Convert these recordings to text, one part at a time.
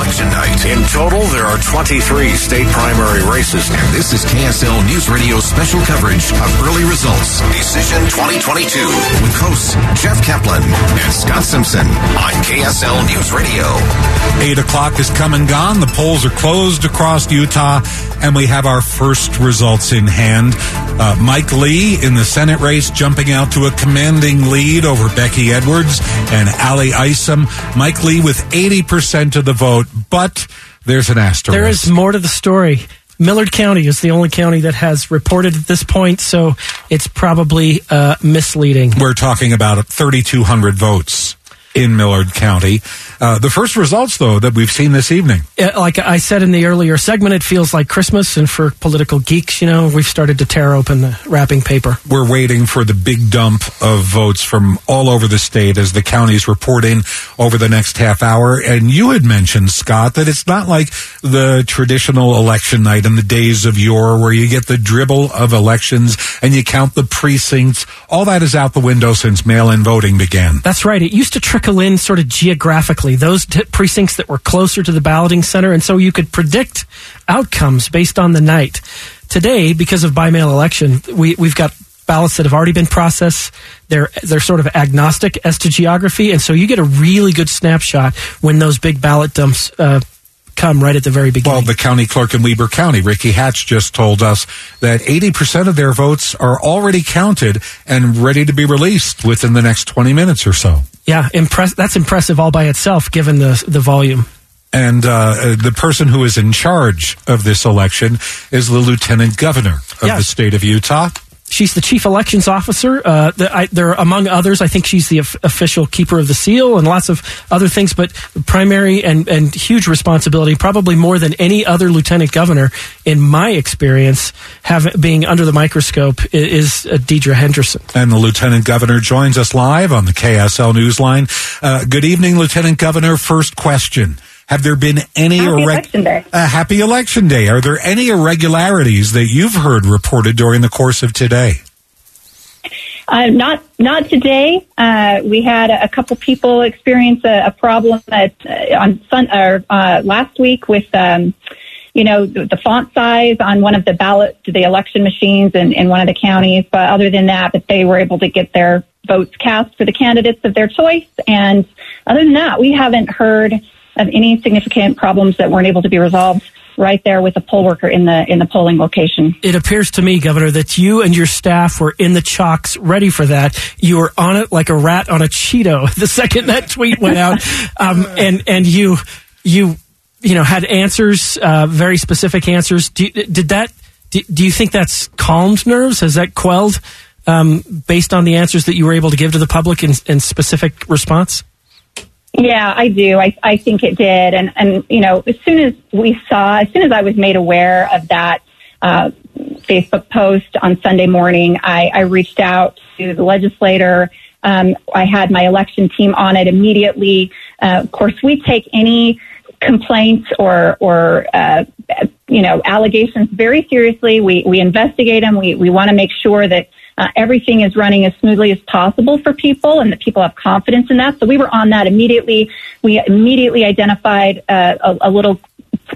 Election night. In total, there are 23 state primary races. And this is KSL News Radio's special coverage of early results. Decision 2022 with hosts Jeff Caplan and Scott Simpson on KSL News Radio. 8 o'clock is come and gone. The polls are closed across Utah, and we have our first results in hand. Uh, Mike Lee in the Senate race jumping out to a commanding lead over Becky Edwards and Ally Isom. Mike Lee with 80% of the vote, but there's an asterisk. There is more to the story. Millard County is the only county that has reported at this point, so it's probably uh, misleading. We're talking about 3,200 votes in Millard County. Uh, the first results, though, that we've seen this evening. Like I said in the earlier segment, it feels like Christmas, and for political geeks, you know, we've started to tear open the wrapping paper. We're waiting for the big dump of votes from all over the state as the counties report in over the next half hour. And you had mentioned, Scott, that it's not like the traditional election night in the days of yore where you get the dribble of elections and you count the precincts. All that is out the window since mail in voting began. That's right. It used to trickle in sort of geographically, those t- precincts that were closer to the balloting center, and so you could predict outcomes based on the night. Today, because of by mail election, we, we've got ballots that have already been processed. They're they're sort of agnostic as to geography, and so you get a really good snapshot when those big ballot dumps uh, come right at the very beginning. Well, the county clerk in Weber County, Ricky Hatch, just told us that 80% of their votes are already counted and ready to be released within the next 20 minutes or so. Yeah, impress- that's impressive all by itself, given the the volume. And uh, the person who is in charge of this election is the lieutenant governor of Yes. the state of Utah. She's the chief elections officer. Uh, the, I, there, are among others, I think she's the of- official keeper of the seal and lots of other things. But primary and, and huge responsibility, probably more than any other lieutenant governor, in my experience, have being under the microscope, i- is uh, Deidre Henderson. And the lieutenant governor joins us live on the KSL Newsline. Uh, good evening, Lieutenant Governor. First question. Have there been any Happy irreg- election day. Uh, happy election day? Are there any irregularities that you've heard reported during the course of today? Uh, not not today. Uh, we had a, couple people experience a, a problem at, uh, on sun, or, uh, last week with, um, you know, the, the font size on one of the ballot, the election machines in, in one of the counties. But other than that, that they were able to get their votes cast for the candidates of their choice. And other than that, we haven't heard of any significant problems that weren't able to be resolved right there with the poll worker in the in the polling location. It appears to me, Governor, that you and your staff were in the chocks ready for that. You were on it like a rat on a Cheeto the second that tweet went out, um, and and you you you know had answers, uh, very specific answers. Do, did that? Do, do you think that's calmed nerves? Has that quelled um, based on the answers that you were able to give to the public in specific response? Yeah, I do. I, I think it did. And, and, you know, as soon as we saw, as soon as I was made aware of that, uh, Facebook post on Sunday morning, I, I reached out to the legislator. Um, I had my election team on it immediately. Uh, of course, we take any complaints or, or, uh, you know, allegations very seriously. We, we investigate them. We, we want to make sure that uh, everything is running as smoothly as possible for people and that people have confidence in that. So we were on that immediately. We immediately identified uh, a, a little,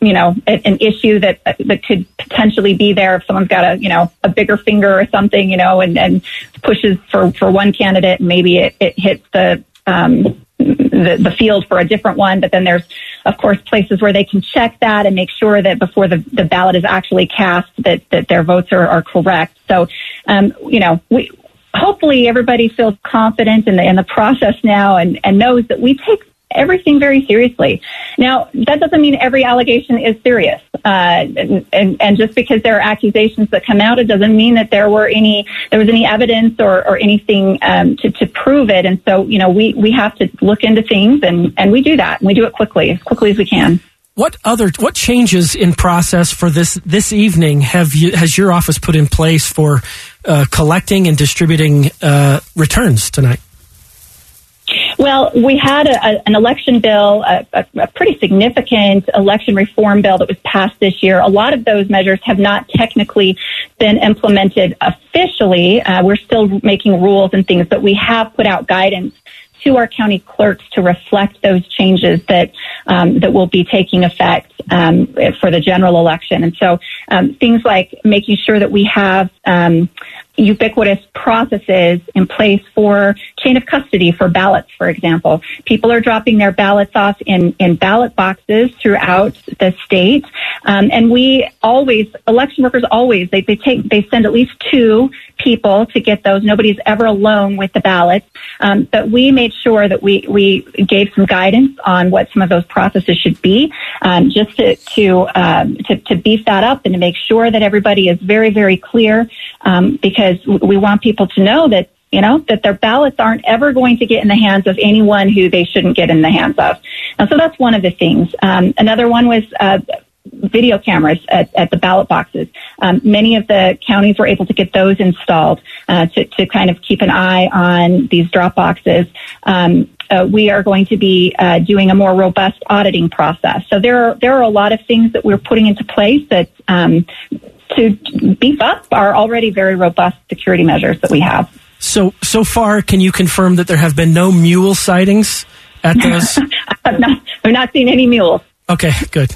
you know, an issue that that could potentially be there if someone's got a, you know, a bigger finger or something, you know, and, and pushes for, for one candidate and maybe it, it hits the, um, the, the field for a different one. But then there's, of course, places where they can check that and make sure that before the, the ballot is actually cast, that, that their votes are, are correct. So, um, you know, we, hopefully everybody feels confident in the, in the process now and, and knows that we take everything very seriously. Now, that doesn't mean every allegation is serious. Uh, and, and, and just because there are accusations that come out, it doesn't mean that there were any, there was any evidence or, or anything, um, to, to prove it. And so, you know, we, we have to look into things and, and we do that and we do it quickly, as quickly as we can. what other what changes in process for this this evening have you has your office put in place for uh, collecting and distributing uh, returns tonight? Well, we had a, a, an election bill, a, a, pretty significant election reform bill that was passed this year. A lot of those measures have not technically been implemented officially. Uh, we're still making rules and things, but we have put out guidance to our county clerks to reflect those changes that um, that will be taking effect um, for the general election. And so um, things like making sure that we have um, ubiquitous processes in place for chain of custody for ballots, for example. People are dropping their ballots off in, in ballot boxes throughout the state. Um, and we always, election workers always, they, they take, they send at least two people to get those. Nobody's ever alone with the ballots. Um, but we made sure that we, we gave some guidance on what some of those processes should be, um, just to, to, um, to, to, beef that up and to make sure that everybody is very, very clear, um, because we want people to know that you know, that their ballots aren't ever going to get in the hands of anyone who they shouldn't get in the hands of. And so that's one of the things. Um, another one was uh, video cameras at, at the ballot boxes. Um, many of the counties were able to get those installed uh, to, to kind of keep an eye on these drop boxes. Um, uh, we are going to be uh, doing a more robust auditing process. So there are there are a lot of things that we're putting into place that um, to beef up our already very robust security measures that we have. So so far, can you confirm that there have been no mule sightings at those? I've not I've not seen any mules. Okay, good.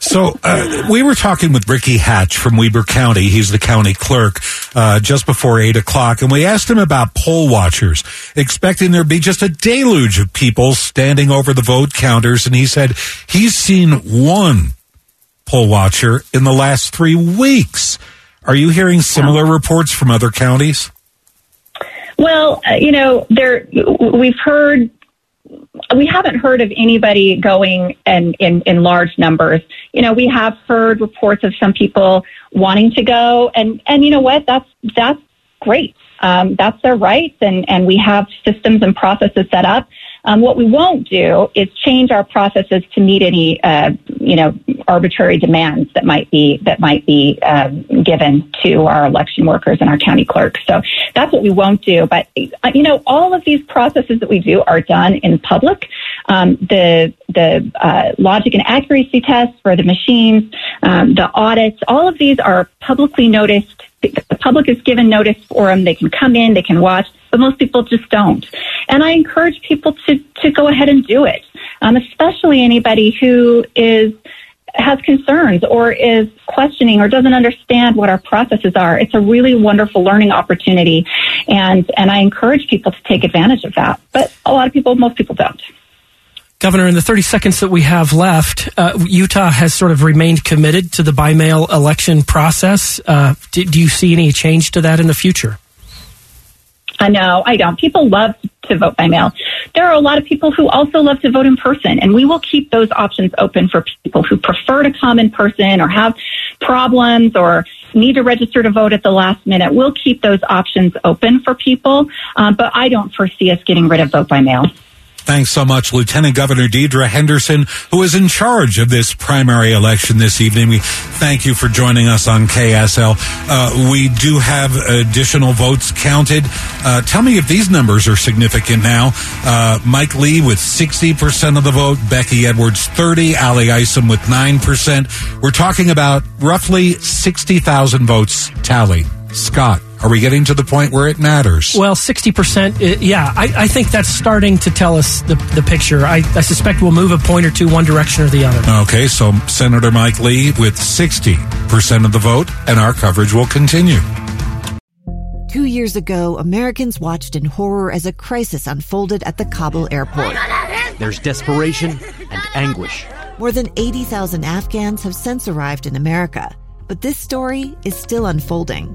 So uh, we were talking with Ricky Hatch from Weber County. He's the county clerk uh, just before eight o'clock, and we asked him about poll watchers, expecting there'd be just a deluge of people standing over the vote counters, and he said he's seen one poll watcher in the last three weeks. Are you hearing similar reports from other counties? Well, uh, you know, there we've heard we haven't heard of anybody going and in, in large numbers. You know, we have heard reports of some people wanting to go, and and you know what? That's that's great. Um, that's their rights, and and we have systems and processes set up. Um, what we won't do is change our processes to meet any, uh, you know, arbitrary demands that might be that might be um, given to our election workers and our county clerks. So that's what we won't do. But uh, you know, all of these processes that we do are done in public. Um, the the uh, logic and accuracy tests for the machines, um, the audits, all of these are publicly noticed public is given notice for them. They can come in, they can watch, but most people just don't. And I encourage people to, to go ahead and do it, um, especially anybody who is has concerns or is questioning or doesn't understand what our processes are. It's a really wonderful learning opportunity, and and I encourage people to take advantage of that. But a lot of people, most people don't. Governor, in the 30 seconds that we have left, uh, Utah has sort of remained committed to the by mail election process. Uh, do, do, you see any change to that in the future? I know, I don't. People love to vote by mail. There are a lot of people who also love to vote in person, and we will keep those options open for people who prefer to come in person or have problems or need to register to vote at the last minute. We'll keep those options open for people, um, but I don't foresee us getting rid of vote by mail. Thanks so much, Lieutenant Governor Deidre Henderson, who is in charge of this primary election this evening. We thank you for joining us on KSL. Uh, we do have additional votes counted. Uh, tell me if these numbers are significant now. Uh, Mike Lee with 60% of the vote, Becky Edwards 30, Ally Isom with 9%. We're talking about roughly 60,000 votes tally. Scott. Are we getting to the point where it matters? Well, 60%, uh, yeah, I, I think that's starting to tell us the, the picture. I, I suspect we'll move a point or two one direction or the other. Okay, so Senator Mike Lee with 60% of the vote, and our coverage will continue. Two years ago, Americans watched in horror as a crisis unfolded at the Kabul airport. There's desperation and anguish. More than 80,000 Afghans have since arrived in America, but this story is still unfolding.